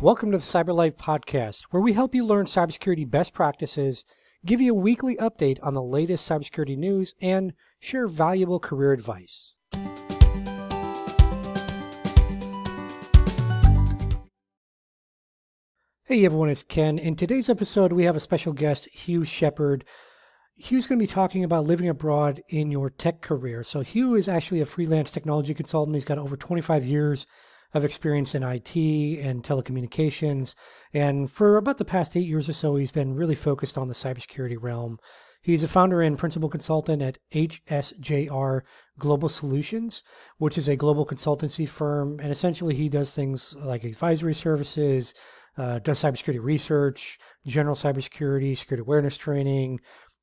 Welcome to the Cyber Life Podcast, where we help you learn cybersecurity best practices, give you a weekly update on the latest cybersecurity news, and share valuable career advice. Hey everyone, it's Ken. In today's episode, we have a special guest, Hugh Shepherd. Hugh's going to be talking about living abroad in your tech career. So, Hugh is actually a freelance technology consultant. He's got over 25 years of experience in IT and telecommunications. And for about the past eight years or so, he's been really focused on the cybersecurity realm. He's a founder and principal consultant at HSJR Global Solutions, which is a global consultancy firm. And essentially, he does things like advisory services, uh, does cybersecurity research, general cybersecurity, security awareness training,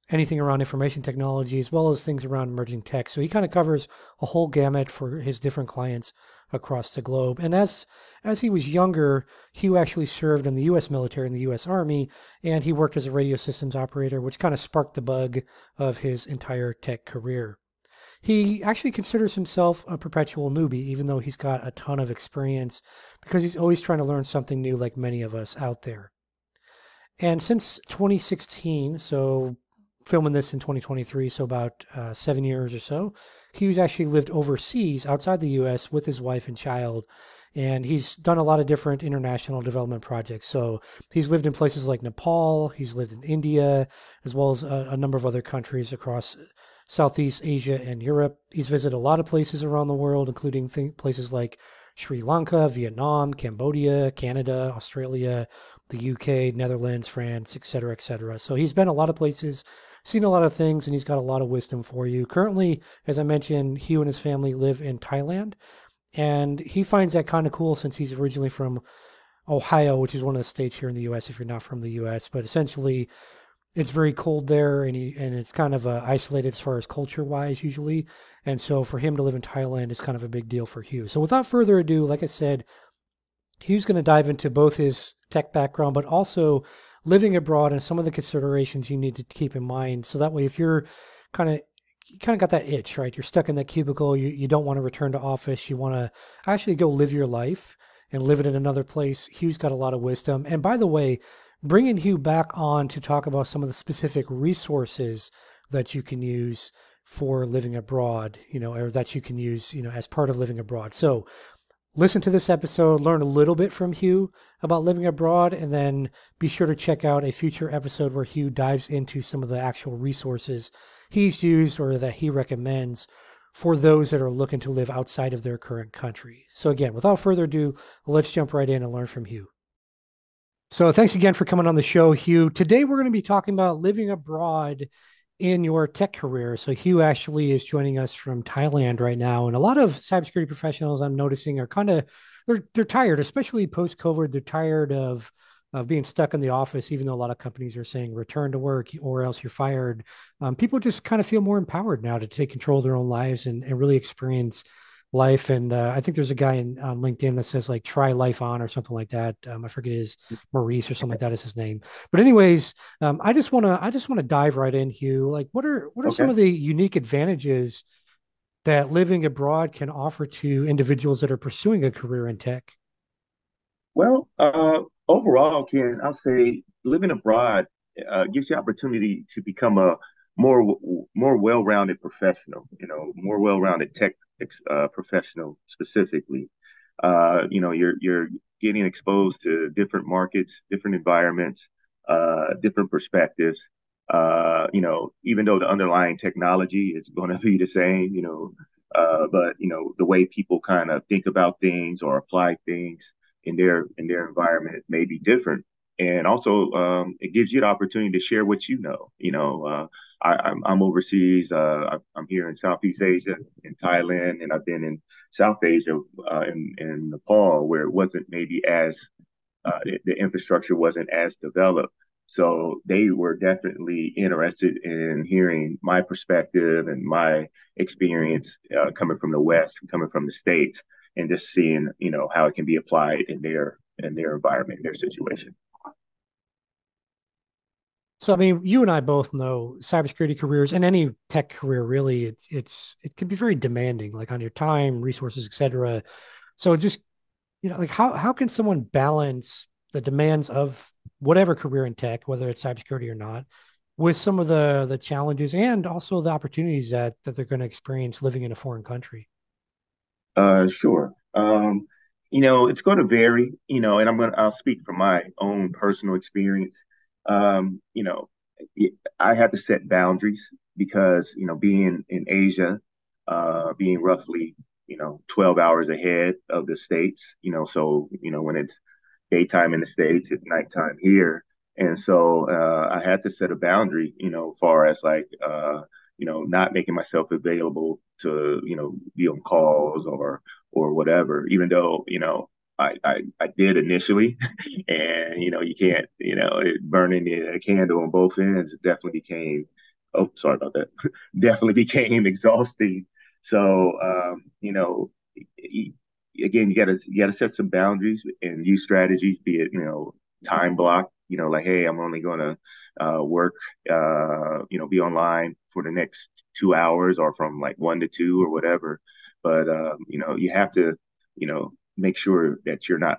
anything around information technology, as well as things around emerging tech. So he kind of covers a whole gamut for his different clients across the globe. And as as he was younger, Hugh actually served in the U.S. military in the U.S. Army, and he worked as a radio systems operator, which kind of sparked the bug of his entire tech career. He actually considers himself a perpetual newbie, even though he's got a ton of experience, because he's always trying to learn something new, like many of us out there. And since 2016, so filming this in 2023, so about uh, seven years or so, Hugh's actually lived overseas outside the U.S. with his wife and child. And he's done a lot of different international development projects. So he's lived in places like Nepal, he's lived in India, as well as a, a number of other countries across Southeast Asia and Europe. He's visited a lot of places around the world, including th- places like Sri Lanka, Vietnam, Cambodia, Canada, Australia, the UK, Netherlands, France, etc., etc. So he's been a lot of places seen a lot of things and he's got a lot of wisdom for you. Currently, as I mentioned, Hugh and his family live in Thailand. And he finds that kind of cool since he's originally from Ohio, which is one of the states here in the U.S. If you're not from the U.S., but essentially, it's very cold there, and he, and it's kind of uh, isolated as far as culture wise usually. And so for him to live in Thailand is kind of a big deal for Hugh. So without further ado, like I said, Hugh's going to dive into both his tech background, but also living abroad and some of the considerations you need to keep in mind. So that way, if you're kind of you kind of got that itch, right? You're stuck in that cubicle. You you don't want to return to office. You want to actually go live your life and live it in another place. Hugh's got a lot of wisdom. And by the way, bringing Hugh back on to talk about some of the specific resources that you can use for living abroad, you know, or that you can use, you know, as part of living abroad. So listen to this episode, learn a little bit from Hugh about living abroad, and then be sure to check out a future episode where Hugh dives into some of the actual resources he's used or that he recommends for those that are looking to live outside of their current country. So, again, without further ado, let's jump right in and learn from Hugh. So, thanks again for coming on the show, Hugh. Today, we're going to be talking about living abroad in your tech career. So Hugh actually is joining us from Thailand right now, and a lot of cybersecurity professionals I'm noticing are kind of they're they're tired, especially post COVID. They're tired of of being stuck in the office, even though a lot of companies are saying return to work or else you're fired. Um, people just kind of feel more empowered now to take control of their own lives and, and really experience life. And uh, I think there's a guy in, on LinkedIn that says like try life on or something like that. Um, I forget his Maurice or something like that is his name. But anyways, um, I just want to I just want to dive right in, Hugh. Like, what are what are okay. some of the unique advantages that living abroad can offer to individuals that are pursuing a career in tech? Well, uh, overall, Ken, I'll say living abroad uh, gives you opportunity to become a more more well-rounded professional. You know, more well-rounded tech uh, professional specifically. Uh, you know, you're you're getting exposed to different markets, different environments, uh, different perspectives. Uh, you know, even though the underlying technology is going to be the same, you know, uh, but you know the way people kind of think about things or apply things in their in their environment may be different and also um, it gives you the opportunity to share what you know. You know, uh, I, am overseas. Uh, I'm here in Southeast Asia, in Thailand, and I've been in South Asia, uh, in, in Nepal, where it wasn't maybe as uh, the, infrastructure wasn't as developed. So they were definitely interested in hearing my perspective and my experience uh, coming from the West, coming from the States, and just seeing, you know, how it can be applied in their in their environment, in their situation. So I mean, you and I both know cybersecurity careers and any tech career really it's it's it can be very demanding, like on your time, resources, etc. So just you know, like how how can someone balance the demands of whatever career in tech, whether it's cybersecurity or not, with some of the the challenges and also the opportunities that that they're going to experience living in a foreign country? Uh, sure. Um, you know, it's going to vary. You know, and I'm gonna I'll speak from my own personal experience. Um, you know, I had to set boundaries because you know, being in Asia, uh, being roughly you know 12 hours ahead of the states. You know, so you know when it's daytime in the states, it's nighttime here and so uh, I had to set a boundary, you know, far as like, uh, you know, not making myself available to, you know, be on calls or or whatever. Even though, you know, I I, I did initially, and you know, you can't, you know, it, burning a candle on both ends definitely became. Oh, sorry about that. definitely became exhausting. So, um, you know, again, you gotta you gotta set some boundaries and use strategies, be it you know time block you know, like, hey, I'm only going to uh, work, uh, you know, be online for the next two hours or from like one to two or whatever. But, um, you know, you have to, you know, make sure that you're not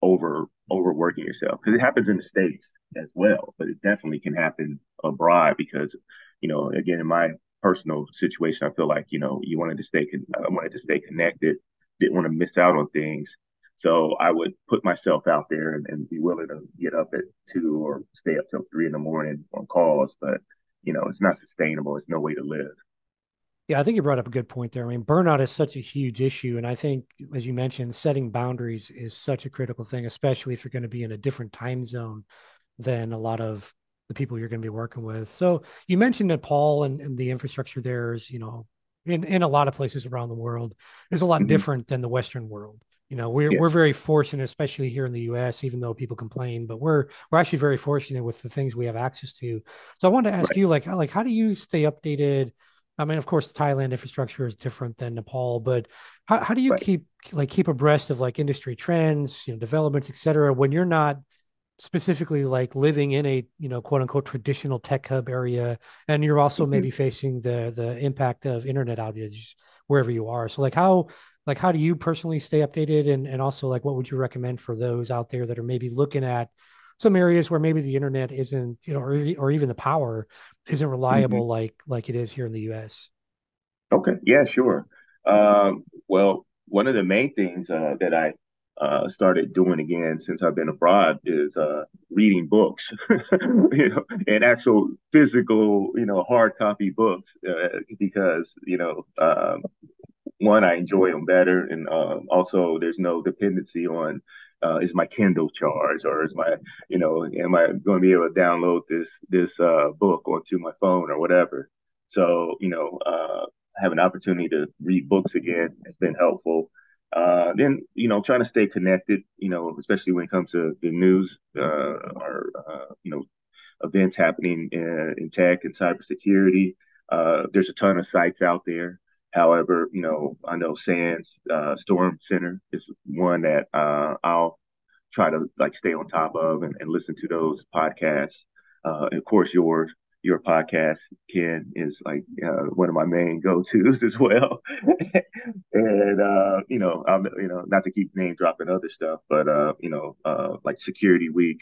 over overworking yourself because it happens in the States as well, but it definitely can happen abroad because, you know, again, in my personal situation, I feel like, you know, you wanted to stay, I wanted to stay connected, didn't want to miss out on things. So I would put myself out there and, and, be willing to get up at two or stay up till three in the morning on calls. But, you know, it's not sustainable. It's no way to live. Yeah, I think you brought up a good point there. I mean, burnout is such a huge issue. And I think, as you mentioned, setting boundaries is such a critical thing, especially if you're going to be in a different time zone than a lot of the people you're going to be working with. So you mentioned Nepal and, and the infrastructure there is, you know, in, in a lot of places around the world, is a lot mm-hmm. different than the Western world. You know, we're yeah. we're very fortunate, especially here in the U.S. Even though people complain, but we're we're actually very fortunate with the things we have access to. So I wanted to ask right. you, like, like how do you stay updated? I mean, of course, Thailand infrastructure is different than Nepal, but how, how do you right. keep like keep abreast of like industry trends, you know, developments, et cetera, when you're not specifically like living in a you know quote unquote traditional tech hub area, and you're also mm-hmm. maybe facing the the impact of internet outage wherever you are. So like how like how do you personally stay updated and, and also like what would you recommend for those out there that are maybe looking at some areas where maybe the internet isn't you know or, or even the power isn't reliable mm-hmm. like like it is here in the us okay. Yeah sure. Um, well one of the main things uh, that i uh, started doing again since I've been abroad is uh, reading books, you know, and actual physical, you know, hard copy books, uh, because you know, um, one, I enjoy them better, and uh, also there's no dependency on uh, is my Kindle charged or is my you know am I going to be able to download this this uh, book onto my phone or whatever. So you know, uh, have an opportunity to read books again has been helpful. Uh, then you know, trying to stay connected, you know, especially when it comes to the news uh, or uh, you know events happening in, in tech and cybersecurity. Uh, there's a ton of sites out there However, you know, I know SANS uh, Storm Center is one that uh, I'll try to like stay on top of and, and listen to those podcasts. Uh, of course, yours, your podcast, Ken, is like uh, one of my main go-tos as well. and uh, you know, I'm you know not to keep name dropping other stuff, but uh, you know, like Security Week.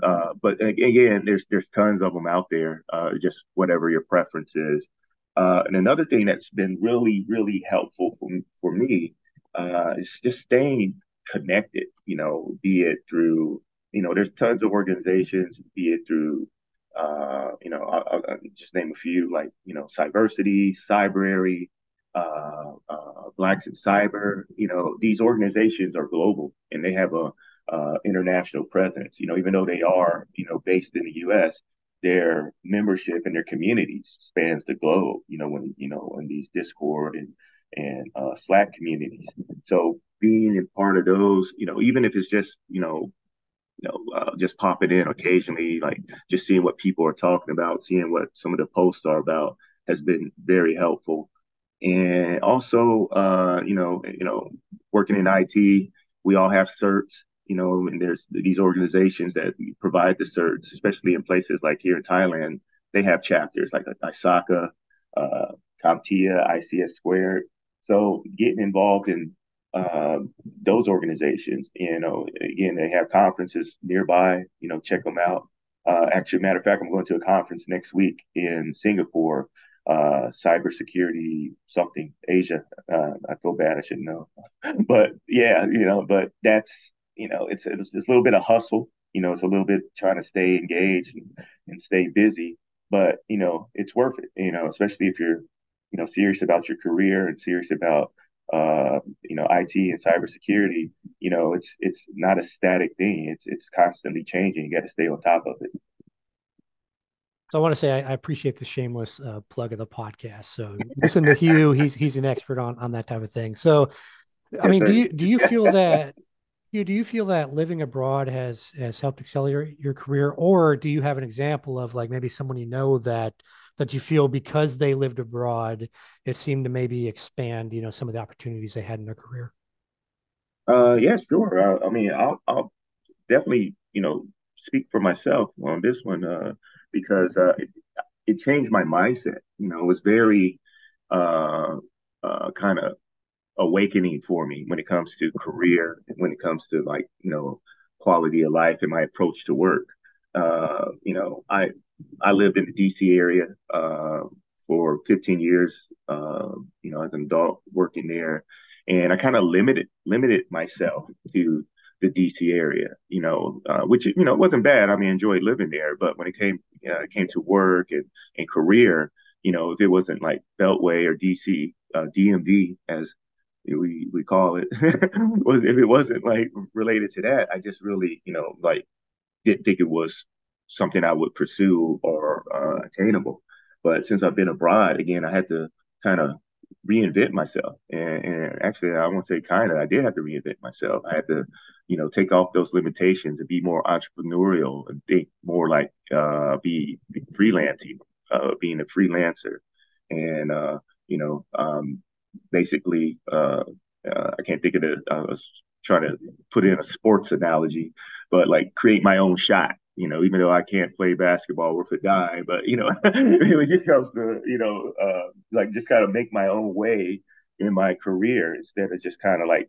But again, there's there's tons of them out there. Just whatever your preference is. Uh, and another thing that's been really, really helpful for, for me uh, is just staying connected, you know, be it through, you know, there's tons of organizations, be it through, uh, you know, I'll, I'll, just name a few like, you know, Cyversity, Cybrary, uh, uh, Blacks in Cyber, you know, these organizations are global and they have a uh, international presence, you know, even though they are, you know, based in the U.S., their membership and their communities spans the globe. You know, when you know in these Discord and and uh, Slack communities. So being a part of those, you know, even if it's just you know, you know, uh, just popping in occasionally, like just seeing what people are talking about, seeing what some of the posts are about, has been very helpful. And also, uh, you know, you know, working in IT, we all have certs you know, and there's these organizations that provide the certs, especially in places like here in Thailand, they have chapters like ISACA, uh, CompTIA, ISC Squared. So getting involved in uh, those organizations. You know, again, they have conferences nearby. You know, check them out. Uh, actually, matter of fact, I'm going to a conference next week in Singapore, uh, cybersecurity something Asia. Uh, I feel bad, I should know, but yeah, you know, but that's you know, it's, it's it's a little bit of hustle. You know, it's a little bit trying to stay engaged and, and stay busy, but you know, it's worth it. You know, especially if you're you know serious about your career and serious about uh, you know, IT and cybersecurity, you know, it's it's not a static thing. It's it's constantly changing. You got to stay on top of it. So I want to say I, I appreciate the shameless uh, plug of the podcast. So listen to Hugh; he's he's an expert on on that type of thing. So, I mean, do you do you feel that you do you feel that living abroad has has helped accelerate your career, or do you have an example of like maybe someone you know that that you feel because they lived abroad, it seemed to maybe expand, you know, some of the opportunities they had in their career? Uh, yeah, sure. Uh, I mean, I'll, I'll definitely, you know, speak for myself on this one uh, because uh, it, it changed my mindset. You know, it was very uh, uh, kind of awakening for me when it comes to career when it comes to like, you know, quality of life and my approach to work. Uh, you know, I I lived in the DC area uh, for 15 years, uh, you know, as an adult working there, and I kind of limited limited myself to the DC area, you know, uh, which you know wasn't bad. I mean, enjoyed living there, but when it came uh, came to work and and career, you know, if it wasn't like Beltway or DC uh, DMV as we we call it, was if it wasn't like related to that, I just really you know like didn't think it was something I would pursue or uh, attainable. But since I've been abroad, again, I had to kind of reinvent myself. And, and actually, I won't say kind of, I did have to reinvent myself. I had to, you know, take off those limitations and be more entrepreneurial and think more like uh, be, be freelancing, uh, being a freelancer. And, uh, you know, um, basically, uh, uh, I can't think of it. I was trying to put in a sports analogy, but like create my own shot you know, even though I can't play basketball worth a dime, but you know, it comes to, you know, uh, like just kind of make my own way in my career instead of just kind of like,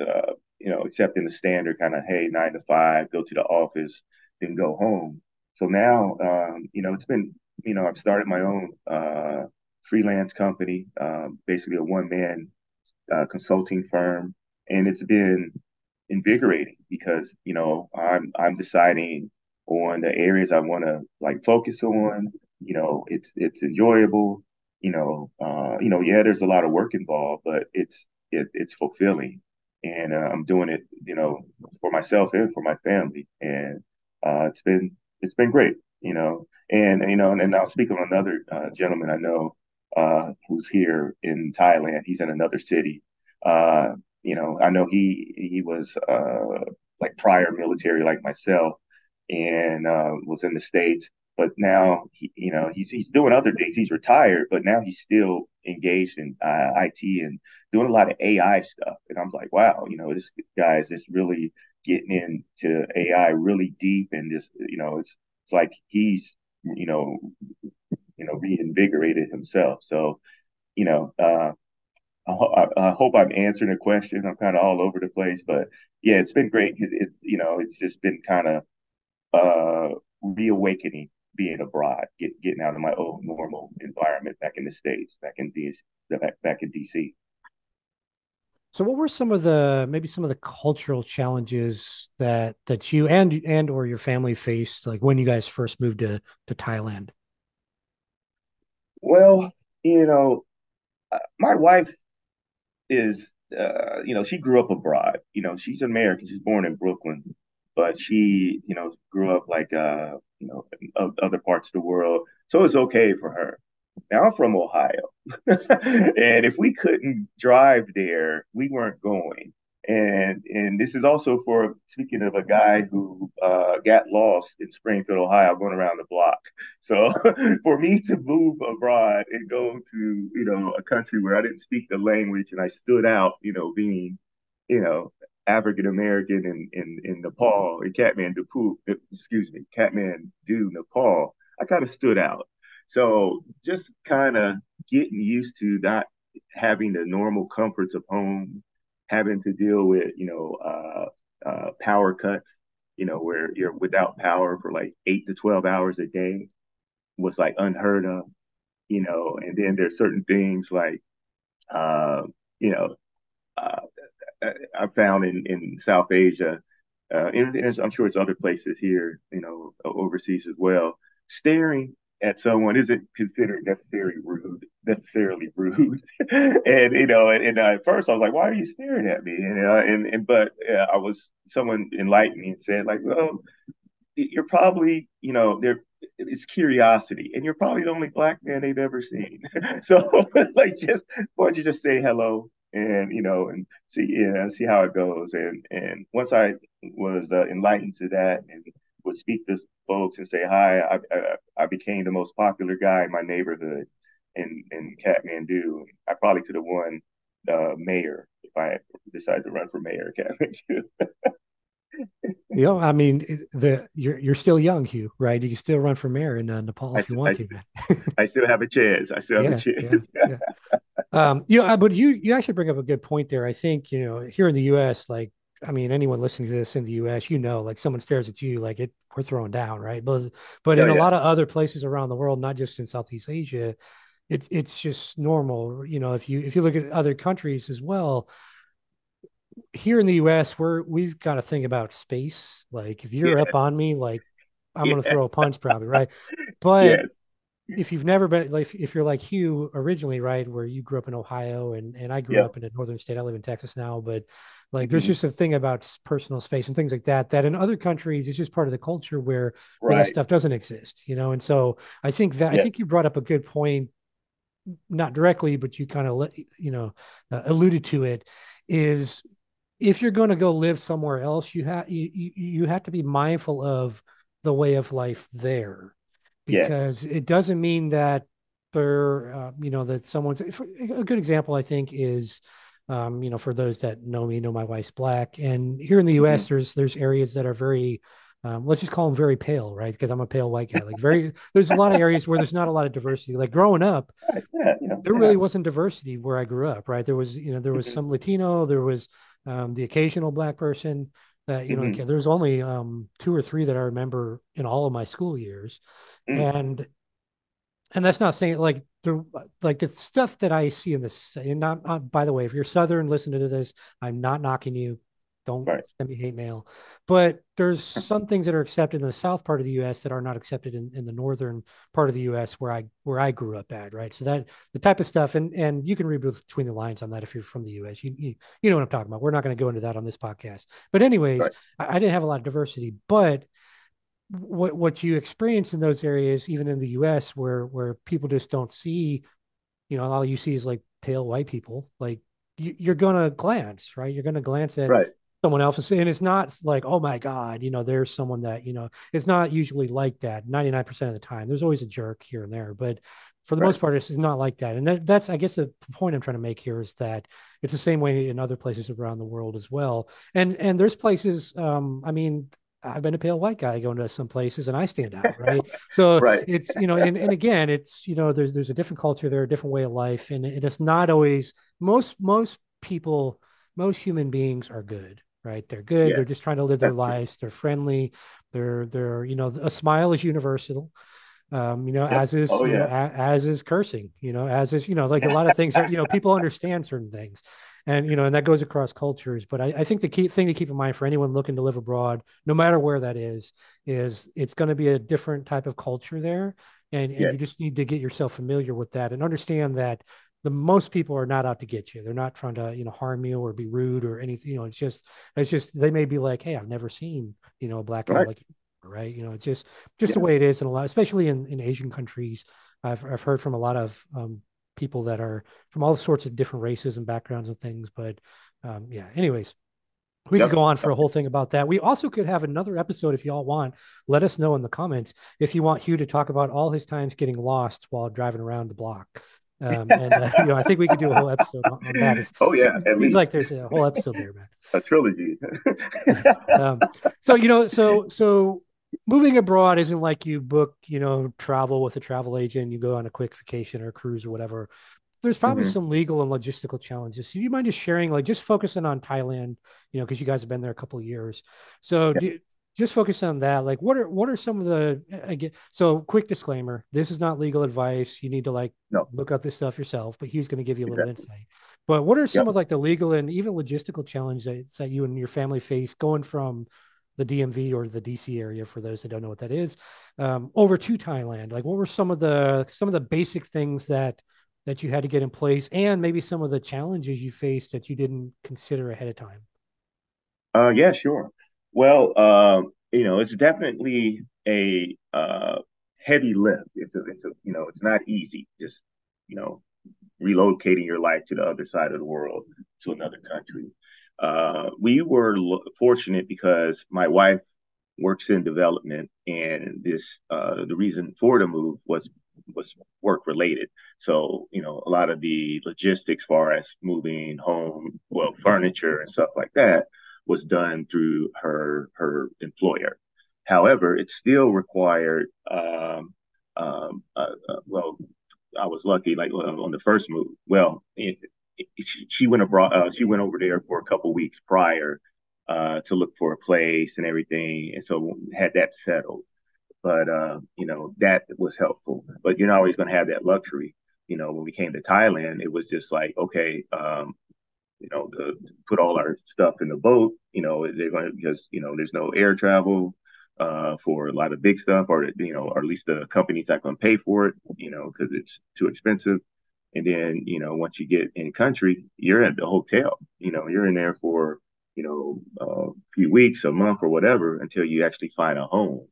uh, you know, accepting the standard kind of, hey, nine to five, go to the office, then go home. So now, um, you know, it's been, you know, I've started my own uh, freelance company, um, basically a one man uh, consulting firm, and it's been invigorating because you know I'm I'm deciding on the areas I want to like focus on. You know, it's it's enjoyable. You know, uh, you know, yeah, there's a lot of work involved, but it's it, it's fulfilling, and uh, I'm doing it, you know, for myself and for my family, and uh, it's been it's been great, you know, and you know, and, and I'll speak on another uh, gentleman I know uh, who's here in Thailand. He's in another city. Uh, you know, I know he he was uh, like prior military like myself, and uh, was in the states. But now, he, you know, he's he's doing other things. He's retired, but now he's still engaged in uh, IT and doing a lot of AI stuff. And I'm like, wow, you know, this guy is just really getting into AI really deep, and just you know, it's it's like he's you know, you know, reinvigorated himself. So, you know, uh, I, I, hope I'm answering the question. I'm kind of all over the place, but yeah, it's been great. It, it, you know, it's just been kind of uh, reawakening being abroad, get, getting out of my old normal environment back in the states, back in DC, back, back in DC. So, what were some of the maybe some of the cultural challenges that that you and and or your family faced, like when you guys first moved to to Thailand? Well, you know, uh, my wife is, uh, you know, she grew up abroad. You know, she's American. She's born in Brooklyn, but she, you know, grew up like, uh, you know, other parts of the world. So it's okay for her. Now I'm from Ohio. and if we couldn't drive there, we weren't going. And and this is also for speaking of a guy who uh, got lost in Springfield, Ohio, going around the block. So for me to move abroad and go to you know a country where I didn't speak the language and I stood out, you know, being you know African American in, in, in Nepal, in Kathmandu, excuse me, Kathmandu, Nepal, I kind of stood out. So just kind of getting used to not having the normal comforts of home, having to deal with you know uh, uh, power cuts, you know, where you're without power for like eight to twelve hours a day was like unheard of, you know. And then there's certain things like, uh, you know, uh, I found in in South Asia, uh, and, I'm sure it's other places here, you know, overseas as well. Staring at someone isn't considered necessarily rude, necessarily rude. and you know, and, and at first I was like, "Why are you staring at me?" And uh, and and but uh, I was someone enlightened me and said, like, "Well, you're probably, you know, there it's curiosity, and you're probably the only black man they've ever seen. so like, just why don't you just say hello?" And you know, and see, yeah, see how it goes. And and once I was uh, enlightened to that, and would speak to folks and say hi. I, I, I became the most popular guy in my neighborhood in in Kathmandu. I probably could have won uh, mayor if I decided to run for mayor of Kathmandu. you know, I mean, the you're you're still young, Hugh, right? You can still run for mayor in uh, Nepal if I, you want I, to. I still have a chance. I still have yeah, a chance. Yeah, yeah. um, you know, but you you actually bring up a good point there. I think you know here in the U.S., like I mean, anyone listening to this in the U.S., you know, like someone stares at you, like it, we're throwing down, right? But but in a lot of other places around the world, not just in Southeast Asia, it's it's just normal. You know, if you if you look at other countries as well, here in the U.S., we're we've got to think about space. Like if you're yeah. up on me, like I'm yeah. gonna throw a punch, probably, right? But yes. if you've never been like if you're like Hugh originally, right, where you grew up in Ohio and and I grew yeah. up in a northern state. I live in Texas now, but like there's mm-hmm. just a thing about personal space and things like that that in other countries it's just part of the culture where, right. where that stuff doesn't exist, you know. And so I think that yeah. I think you brought up a good point, not directly, but you kind of you know uh, alluded to it. Is if you're going to go live somewhere else, you have you, you have to be mindful of the way of life there, because yeah. it doesn't mean that there, uh, you know, that someone's a good example. I think is um, you know, for those that know me, know my wife's black, and here in the U.S., mm-hmm. there's there's areas that are very, um, let's just call them very pale, right? Because I'm a pale white guy. Like very, there's a lot of areas where there's not a lot of diversity. Like growing up, yeah, yeah, there really wasn't diversity where I grew up, right? There was, you know, there was mm-hmm. some Latino, there was um, the occasional black person. That you know, mm-hmm. like, there's only um, two or three that I remember in all of my school years, mm-hmm. and and that's not saying like the like the stuff that I see in this. And not, not by the way, if you're Southern, listen to this. I'm not knocking you. Don't right. send me hate mail. But there's some things that are accepted in the south part of the U.S. that are not accepted in, in the northern part of the U.S. where I where I grew up at. Right. So that the type of stuff, and and you can read between the lines on that if you're from the U.S. You you, you know what I'm talking about. We're not going to go into that on this podcast. But anyways, right. I, I didn't have a lot of diversity, but what what you experience in those areas, even in the U.S., where where people just don't see, you know, all you see is like pale white people. Like you, are gonna glance, right? You're gonna glance at right. someone else, and it's not like, oh my god, you know, there's someone that you know. It's not usually like that. Ninety nine percent of the time, there's always a jerk here and there, but for the right. most part, it's not like that. And that, that's, I guess, the point I'm trying to make here is that it's the same way in other places around the world as well. And and there's places, um, I mean, I've been a pale white guy going to some places and I stand out, right? So right. it's you know, and, and again, it's you know, there's there's a different culture there, a different way of life, and it's not always most most people, most human beings are good, right? They're good. They're just trying to live their lives. They're friendly. They're they're you know, a smile is universal. Um, you know, as is oh, yeah. you know, a, as is cursing, you know, as is you know, like a lot of things are you know, people understand certain things and you know, and that goes across cultures. But I, I, think the key thing to keep in mind for anyone looking to live abroad, no matter where that is, is it's going to be a different type of culture there, and, and yes. you just need to get yourself familiar with that and understand that the most people are not out to get you. They're not trying to you know harm you or be rude or anything. You know, it's just it's just they may be like, hey, I've never seen you know a black guy right. like you right you know it's just just yeah. the way it is in a lot especially in, in asian countries i've, I've heard from a lot of um, people that are from all sorts of different races and backgrounds and things. But um, yeah, anyways, we yep. could go on for a whole thing about that. We also could have another episode if y'all want. Let us know in the comments if you want Hugh to talk about all his times getting lost while driving around the block. Um, and uh, you know, I think we could do a whole episode on, on that. It's, oh yeah, so, like there's a whole episode there, man. A trilogy. um, so you know, so so moving abroad isn't like you book, you know, travel with a travel agent, you go on a quick vacation or cruise or whatever. there's probably mm-hmm. some legal and logistical challenges. So do you mind just sharing, like, just focusing on Thailand, you know, because you guys have been there a couple of years. So yeah. do, just focus on that. Like, what are what are some of the again? So, quick disclaimer: this is not legal advice. You need to like no. look up this stuff yourself. But he's going to give you a little exactly. insight. But what are some yep. of like the legal and even logistical challenges that, that you and your family face going from the DMV or the DC area for those that don't know what that is um, over to Thailand? Like, what were some of the some of the basic things that that you had to get in place, and maybe some of the challenges you faced that you didn't consider ahead of time? Uh, yeah, sure. Well, uh, you know, it's definitely a uh, heavy lift. It's a, it's a, you know, it's not easy. Just, you know, relocating your life to the other side of the world to another country. Uh, we were lo- fortunate because my wife works in development, and this uh, the reason for the move was was work related. So you know, a lot of the logistics, far as moving home, well, furniture and stuff like that, was done through her her employer. However, it still required um, um, uh, uh, well, I was lucky, like on the first move. Well, it, she went abroad. Uh, she went over there for a couple weeks prior uh, to look for a place and everything, and so had that settled. But uh, you know that was helpful. But you're not always going to have that luxury. You know, when we came to Thailand, it was just like, okay, um, you know, to put all our stuff in the boat. You know, they're going to because you know there's no air travel uh, for a lot of big stuff, or you know, or at least the company's not going to pay for it, you know, because it's too expensive. And then you know, once you get in country, you're at the hotel. You know, you're in there for you know a few weeks, a month, or whatever until you actually find a home.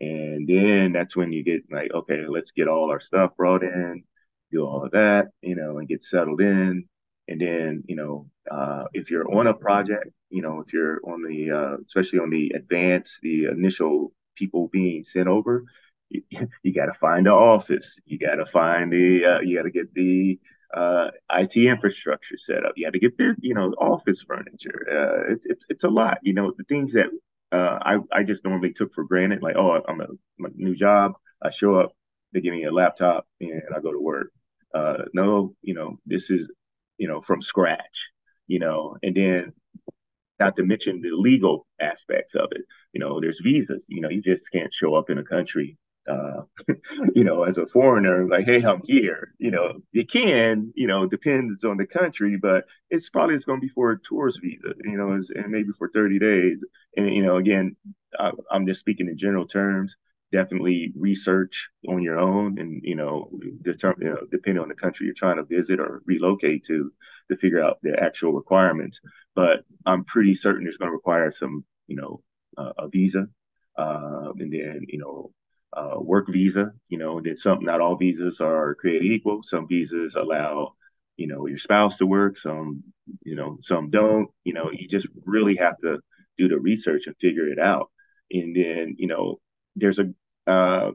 And then that's when you get like, okay, let's get all our stuff brought in, do all of that, you know, and get settled in. And then, you know, uh, if you're on a project, you know, if you're on the, uh, especially on the advance, the initial people being sent over, you, you got to find the office. You got to find the, uh, you got to get the uh, IT infrastructure set up. You got to get the, you know, office furniture. Uh, it's, it's, it's a lot, you know, the things that uh, I, I just normally took for granted. Like, oh, I'm a, new job. I show up, they give me a laptop and I go to work. Uh, no, you know, this is, you know, from scratch you know, and then not to mention the legal aspects of it. You know, there's visas. You know, you just can't show up in a country, uh, you know, as a foreigner, like, hey, I'm here. You know, you can. You know, depends on the country, but it's probably it's going to be for a tourist visa. You know, and maybe for 30 days. And you know, again, I, I'm just speaking in general terms definitely research on your own and you know determine you know, depending on the country you're trying to visit or relocate to to figure out the actual requirements but i'm pretty certain it's going to require some you know uh, a visa uh, and then you know uh, work visa you know then some not all visas are created equal. Some visas allow you know your spouse to work some you know some don't. You know you just really have to do the research and figure it out. And then you know there's a uh,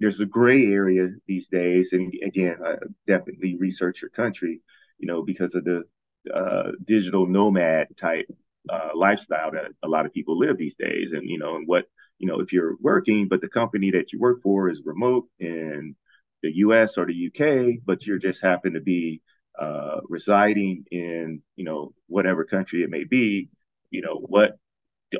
there's a gray area these days, and again, uh, definitely research your country, you know, because of the uh, digital nomad type uh, lifestyle that a lot of people live these days, and you know, and what you know, if you're working, but the company that you work for is remote in the U.S. or the UK, but you just happen to be uh, residing in you know whatever country it may be, you know, what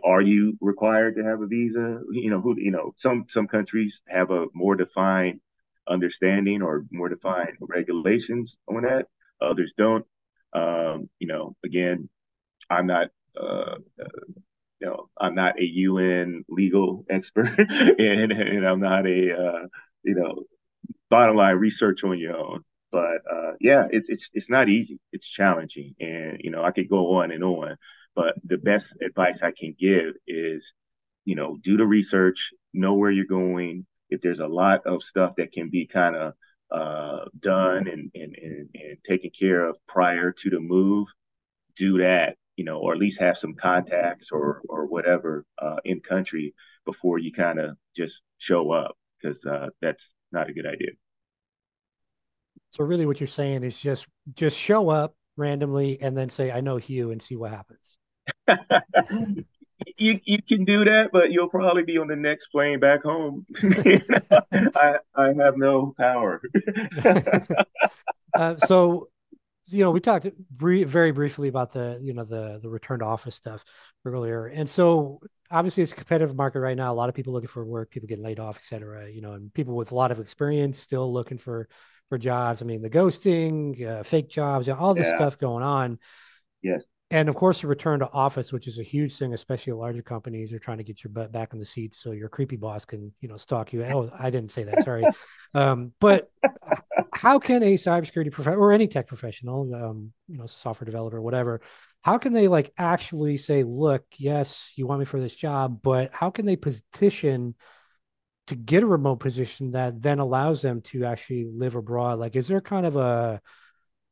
are you required to have a visa? You know, who you know, some some countries have a more defined understanding or more defined regulations on that. Others don't. Um, you know, again, I'm not uh, uh, you know, I'm not a UN legal expert and and I'm not a uh, you know, bottom line research on your own. But uh, yeah, it's it's it's not easy. It's challenging, and you know I could go on and on. But the best advice I can give is, you know, do the research, know where you're going. If there's a lot of stuff that can be kind of uh, done and, and, and, and taken care of prior to the move, do that, you know, or at least have some contacts or, or whatever uh, in country before you kind of just show up because uh, that's not a good idea. So really what you're saying is just just show up randomly and then say I know Hugh and see what happens. you you can do that, but you'll probably be on the next plane back home. I I have no power. uh, so you know, we talked very briefly about the, you know, the the return to office stuff earlier, and so obviously it's a competitive market right now. A lot of people looking for work, people getting laid off, et cetera. You know, and people with a lot of experience still looking for for jobs. I mean, the ghosting, uh, fake jobs, you know, all this yeah. stuff going on. Yes and of course, the return to office, which is a huge thing, especially larger companies are trying to get your butt back in the seat so your creepy boss can, you know, stalk you. Oh, I didn't say that. Sorry. um, but how can a cybersecurity professional or any tech professional, um, you know, software developer, whatever, how can they like actually say, look, yes, you want me for this job, but how can they petition to get a remote position that then allows them to actually live abroad? Like, is there kind of a,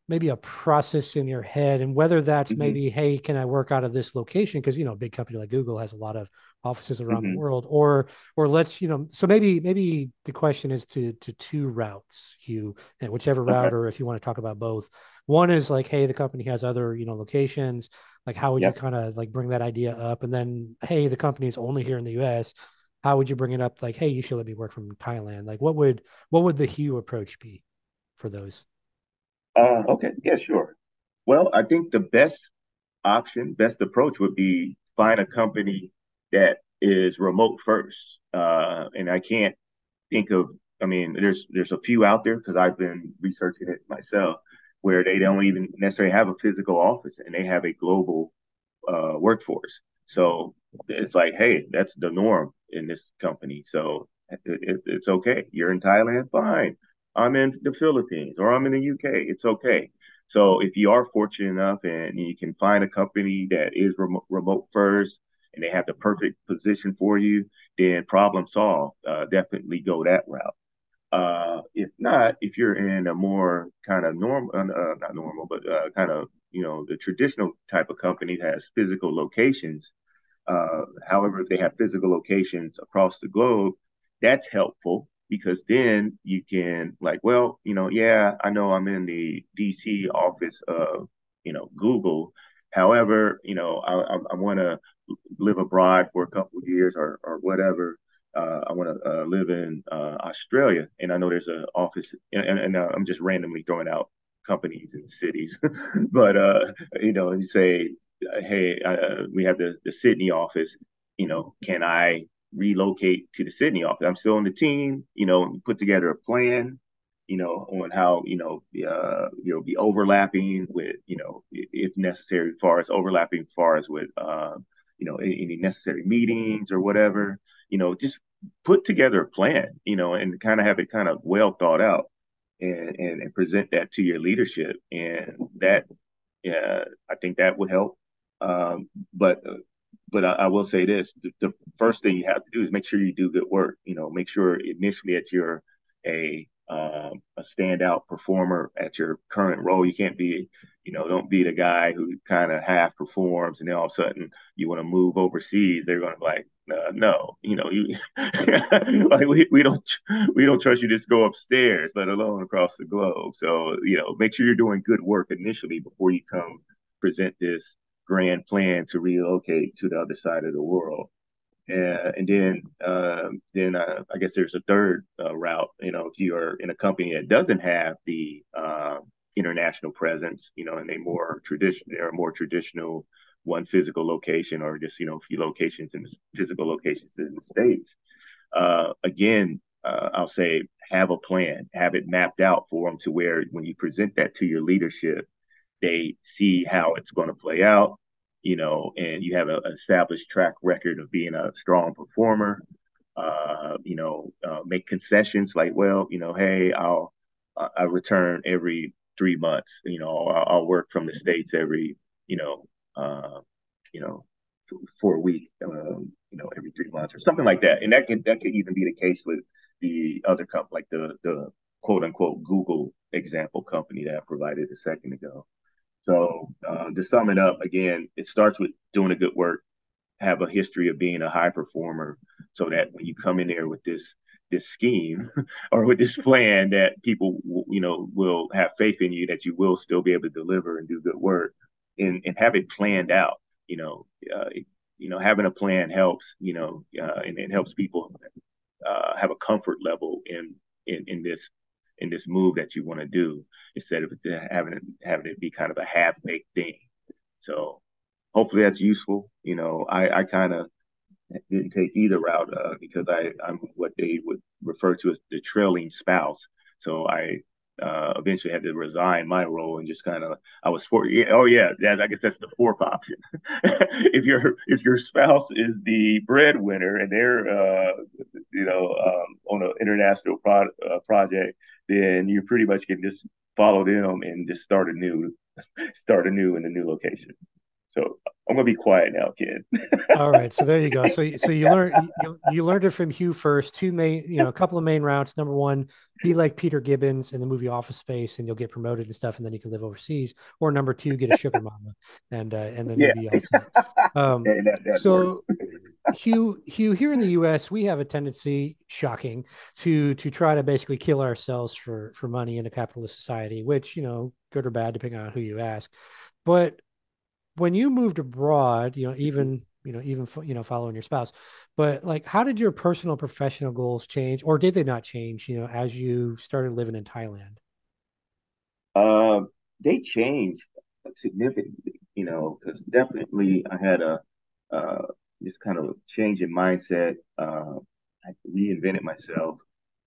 maybe a process in your head and whether that's mm-hmm. maybe hey can i work out of this location? Because you know a big company like google has a lot of offices around mm-hmm. the world. Or or let's you know so maybe maybe the question is to to two routes hugh and whichever route okay. or if you want to talk about both. One is like hey the company has other you know locations. Like how would yep. you kind of like bring that idea up? And then hey the company is only here in the us how would you bring it up? Like hey you should let me work from thailand. Like what would what would the hugh approach be for those uh, okay, yeah, sure. Well, I think the best option, best approach would be find a company that is remote first. Uh, and I can't think of, I mean, there's there's a few out there because I've been researching it myself where they don't even necessarily have a physical office and they have a global uh, workforce. So it's like, hey, that's the norm in this company. So it, it, it's okay. You're in Thailand, fine. I'm in the Philippines or I'm in the UK. It's okay. So if you are fortunate enough and you can find a company that is remote, remote first and they have the perfect position for you, then problem solved. Uh, definitely go that route. Uh, if not, if you're in a more kind of normal, uh, not normal, but uh, kind of you know the traditional type of company that has physical locations. Uh, however, if they have physical locations across the globe, that's helpful because then you can like, well, you know, yeah, I know I'm in the DC office of, you know, Google. However, you know, I, I, want to live abroad for a couple of years or, or whatever. Uh, I want to uh, live in uh, Australia, and I know there's an office, and, and, and uh, I'm just randomly throwing out companies and cities, but uh, you know, you say, hey, uh, we have the the Sydney office. You know, can I relocate to the Sydney office. I'm still on the team, you know, put together a plan, you know, on how, you know, uh, you know, be overlapping with, you know, if necessary, as far as overlapping, as far as with, uh, you know, any necessary meetings or whatever, you know, just put together a plan, you know, and kind of have it kind of well thought out and, and, and present that to your leadership. And that, yeah, I think that would help. Um, but uh, but I, I, will say this: the, the, first thing you have to do is make sure you do good work. You know, make sure initially that you're a um, a standout performer at your current role. You can't be, you know, don't be the guy who kind of half performs and then all of a sudden you want to move overseas. They're going to be like, uh, no, you know, you like we, we don't we don't trust you just go upstairs, let alone across the globe. So you know, make sure you're doing good work initially before you come present this grand plan to relocate to the other side of the world. Uh, and then, uh, then uh, I guess there's a third uh, route. You know, if you are in a company that doesn't have the um, international presence, you know, and they more traditional, they're more traditional one physical location or just you know a few locations in the physical locations in the states. Uh, again, uh, I'll say have a plan, have it mapped out for them to where when you present that to your leadership, they see how it's going to play out, you know, and you have an established track record of being a strong performer. Uh, you know, uh, make concessions like, well, you know, hey, I'll I return every three months. You know, I'll, I'll work from the states every, you know, uh, you know, for a week, um, you know, every three months or something like that. And that could that could even be the case with the other company, like the the quote unquote Google example company that I provided a second ago. So uh, to sum it up, again, it starts with doing a good work, have a history of being a high performer, so that when you come in there with this this scheme or with this plan, that people you know will have faith in you that you will still be able to deliver and do good work, and and have it planned out. You know, uh, you know, having a plan helps. You know, uh, and it helps people uh, have a comfort level in in in this in this move that you want to do instead of having it, having it be kind of a half baked thing. So hopefully that's useful. You know, I, I kind of didn't take either route uh, because I, I'm what they would refer to as the trailing spouse. So I uh, eventually had to resign my role and just kind of I was for yeah, oh yeah that, I guess that's the fourth option. If your if your spouse is the breadwinner and they're uh, you know um, on an international pro- uh, project then you pretty much can just follow them and just start a new start a new in a new location. So I'm gonna be quiet now, kid. All right, so there you go. So so you learned you, you, learned it from Hugh first. Two main, you know, a couple of main routes. Number one, be like Peter Gibbons in the movie Office Space, and you'll get promoted and stuff, and then you can live overseas. Or number two, get a sugar mama, and uh, and then yeah. you'll be Um, that, that so. Hugh, Hugh, here in the U.S., we have a tendency, shocking, to to try to basically kill ourselves for for money in a capitalist society, which you know, good or bad, depending on who you ask. But when you moved abroad, you know, even you know, even you know, following your spouse, but like, how did your personal professional goals change, or did they not change? You know, as you started living in Thailand. Uh, they changed significantly. You know, because definitely I had a uh, this kind of change in mindset. Uh, I reinvented myself.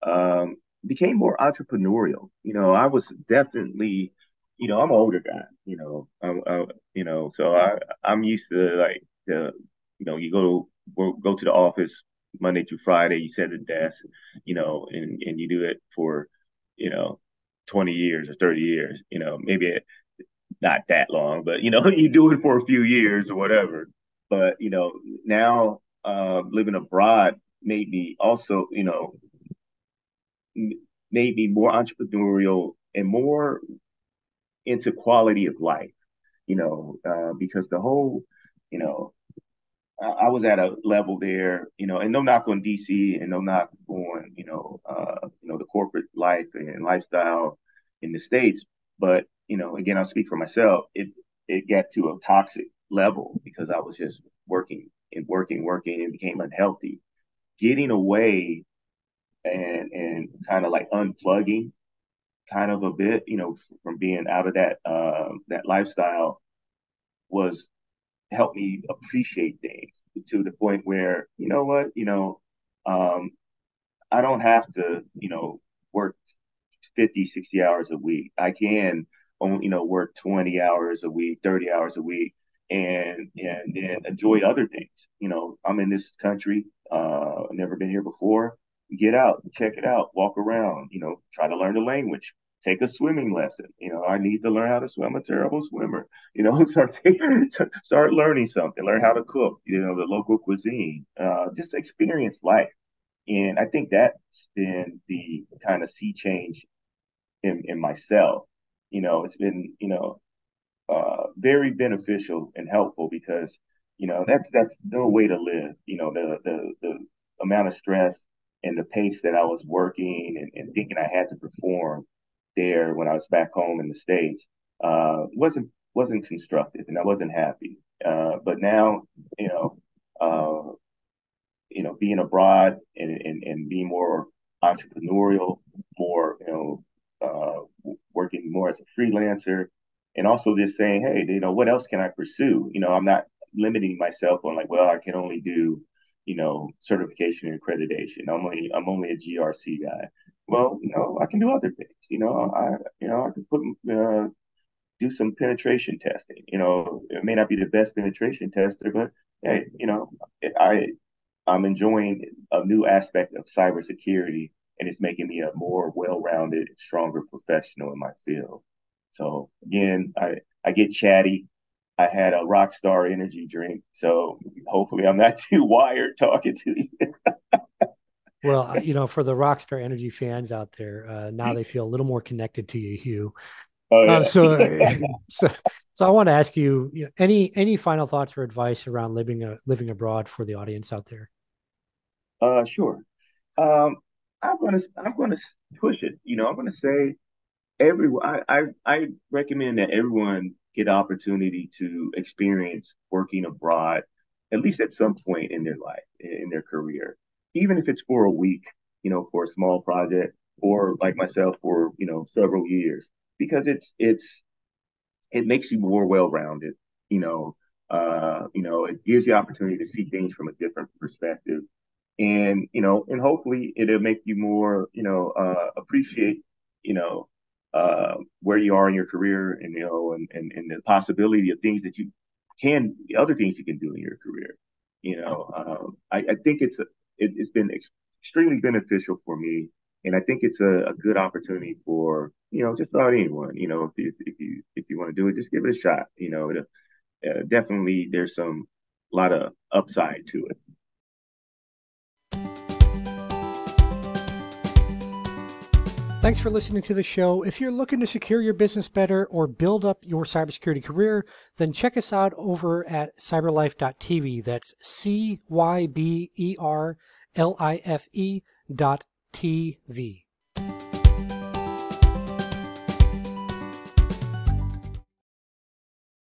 Um, became more entrepreneurial. You know, I was definitely you know, I'm an older guy, you know, I'm, I, you know, so I, I'm used to like the, you know, you go to go to the office Monday through Friday, you set a desk, you know, and, and you do it for, you know, 20 years or 30 years, you know, maybe not that long, but, you know, you do it for a few years or whatever. But, you know, now uh, living abroad made me also, you know, made me more entrepreneurial and more into quality of life, you know, uh, because the whole, you know, I, I, was at a level there, you know, and no knock on DC and no knock on, you know, uh, you know, the corporate life and lifestyle in the States. But, you know, again, I'll speak for myself. It, it got to a toxic level because I was just working and working, working and became unhealthy. Getting away and and kind of like unplugging kind of a bit, you know, from being out of that uh, that lifestyle was helped me appreciate things to the point where, you know what, you know, um, I don't have to, you know, work 50, 60 hours a week. I can only, you know, work 20 hours a week, 30 hours a week and and then enjoy other things. You know, I'm in this country, uh, never been here before get out, check it out, walk around, you know, try to learn the language, take a swimming lesson. You know, I need to learn how to swim. I'm a terrible swimmer. You know, start start learning something, learn how to cook. You know, the local cuisine. Uh, just experience life, and I think that's been the kind of sea change in in myself. You know, it's been you know uh, very beneficial and helpful because you know that's that's no way to live. You know, the the the amount of stress and the pace that I was working and, and thinking I had to perform there when I was back home in the states uh, wasn't wasn't constructive, and I wasn't happy. Uh, but now, you know, uh, you know, being abroad and, and, and being more entrepreneurial, more you know, uh, working more as a freelancer, and also just saying, hey, you know, what else can I pursue? You know, I'm not limiting myself on like, well, I can only do you know, certification and accreditation. I'm only I'm only a GRC guy. Well, you know, I can do other things. You know, I you know I can put uh, do some penetration testing. You know, it may not be the best penetration tester, but hey, you know, I I'm enjoying a new aspect of cybersecurity, and it's making me a more well-rounded, stronger professional in my field. So again, I I get chatty. I had a Rockstar energy drink, so hopefully I'm not too wired talking to you. well, you know, for the Rockstar Energy fans out there, uh, now they feel a little more connected to you, Hugh. Oh, yeah. uh, so, so, so I want to ask you, you know, any any final thoughts or advice around living a, living abroad for the audience out there? Uh, sure. Um, I'm gonna I'm gonna push it. You know, I'm gonna say everyone. I I, I recommend that everyone get opportunity to experience working abroad, at least at some point in their life, in their career, even if it's for a week, you know, for a small project. or like myself for you know several years because it's it's it makes you more well-rounded. You know, uh, you know, it gives you opportunity to see things from a different perspective, and you know, and hopefully it'll make you more, you know, uh, appreciate, you know, uh, where you are in your career, and you know, and, and and the possibility of things that you can, other things you can do in your career. You know, um, I, I think it's a, it, has been extremely beneficial for me and I think it's a, a, good opportunity for you know just about anyone. You know, if, you if you if you want to do it, just give it a shot. You know, it, uh, definitely there's some a lot of upside to it. Thanks for listening to the show. If you're looking to secure your business better or build up your cybersecurity career, then check us out over at cyberlife.tv. That's C Y B E R L I F E dot TV.